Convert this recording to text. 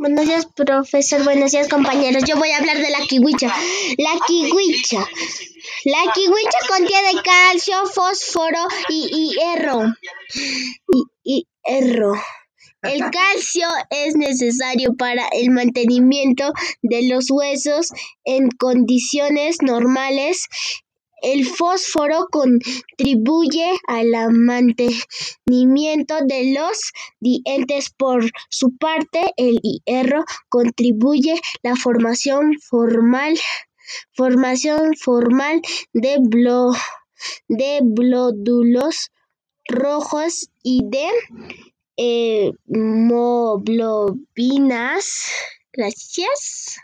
Buenos días, profesor. Buenos días, compañeros. Yo voy a hablar de la kiwicha. La kiwicha. La kiwicha contiene calcio, fósforo y, hierro. Y, hierro. El calcio es necesario para el mantenimiento de los huesos en condiciones normales el fósforo contribuye al mantenimiento de los dientes. Por su parte, el hierro contribuye a la formación formal, formación formal de, de glódulos rojos y de hemoglobinas. Gracias.